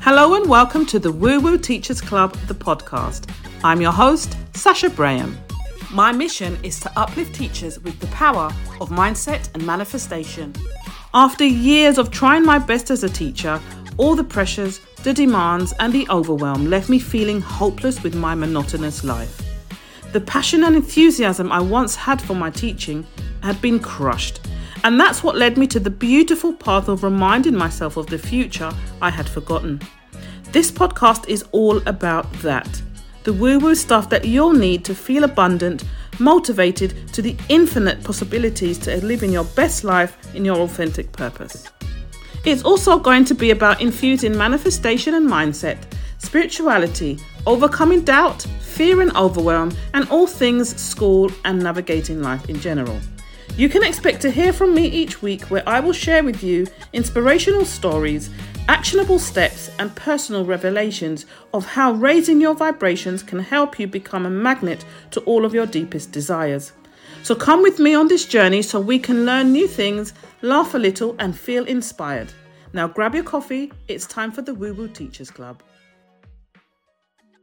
Hello and welcome to the Woo Woo Teachers Club, the podcast. I'm your host, Sasha Braham. My mission is to uplift teachers with the power of mindset and manifestation. After years of trying my best as a teacher, all the pressures, the demands, and the overwhelm left me feeling hopeless with my monotonous life. The passion and enthusiasm I once had for my teaching had been crushed, and that's what led me to the beautiful path of reminding myself of the future I had forgotten. This podcast is all about that the woo woo stuff that you'll need to feel abundant, motivated to the infinite possibilities to live in your best life in your authentic purpose. It's also going to be about infusing manifestation and mindset, spirituality, overcoming doubt, fear and overwhelm, and all things school and navigating life in general. You can expect to hear from me each week where I will share with you inspirational stories actionable steps, and personal revelations of how raising your vibrations can help you become a magnet to all of your deepest desires. So come with me on this journey so we can learn new things, laugh a little, and feel inspired. Now grab your coffee, it's time for the Woo Woo Teachers Club.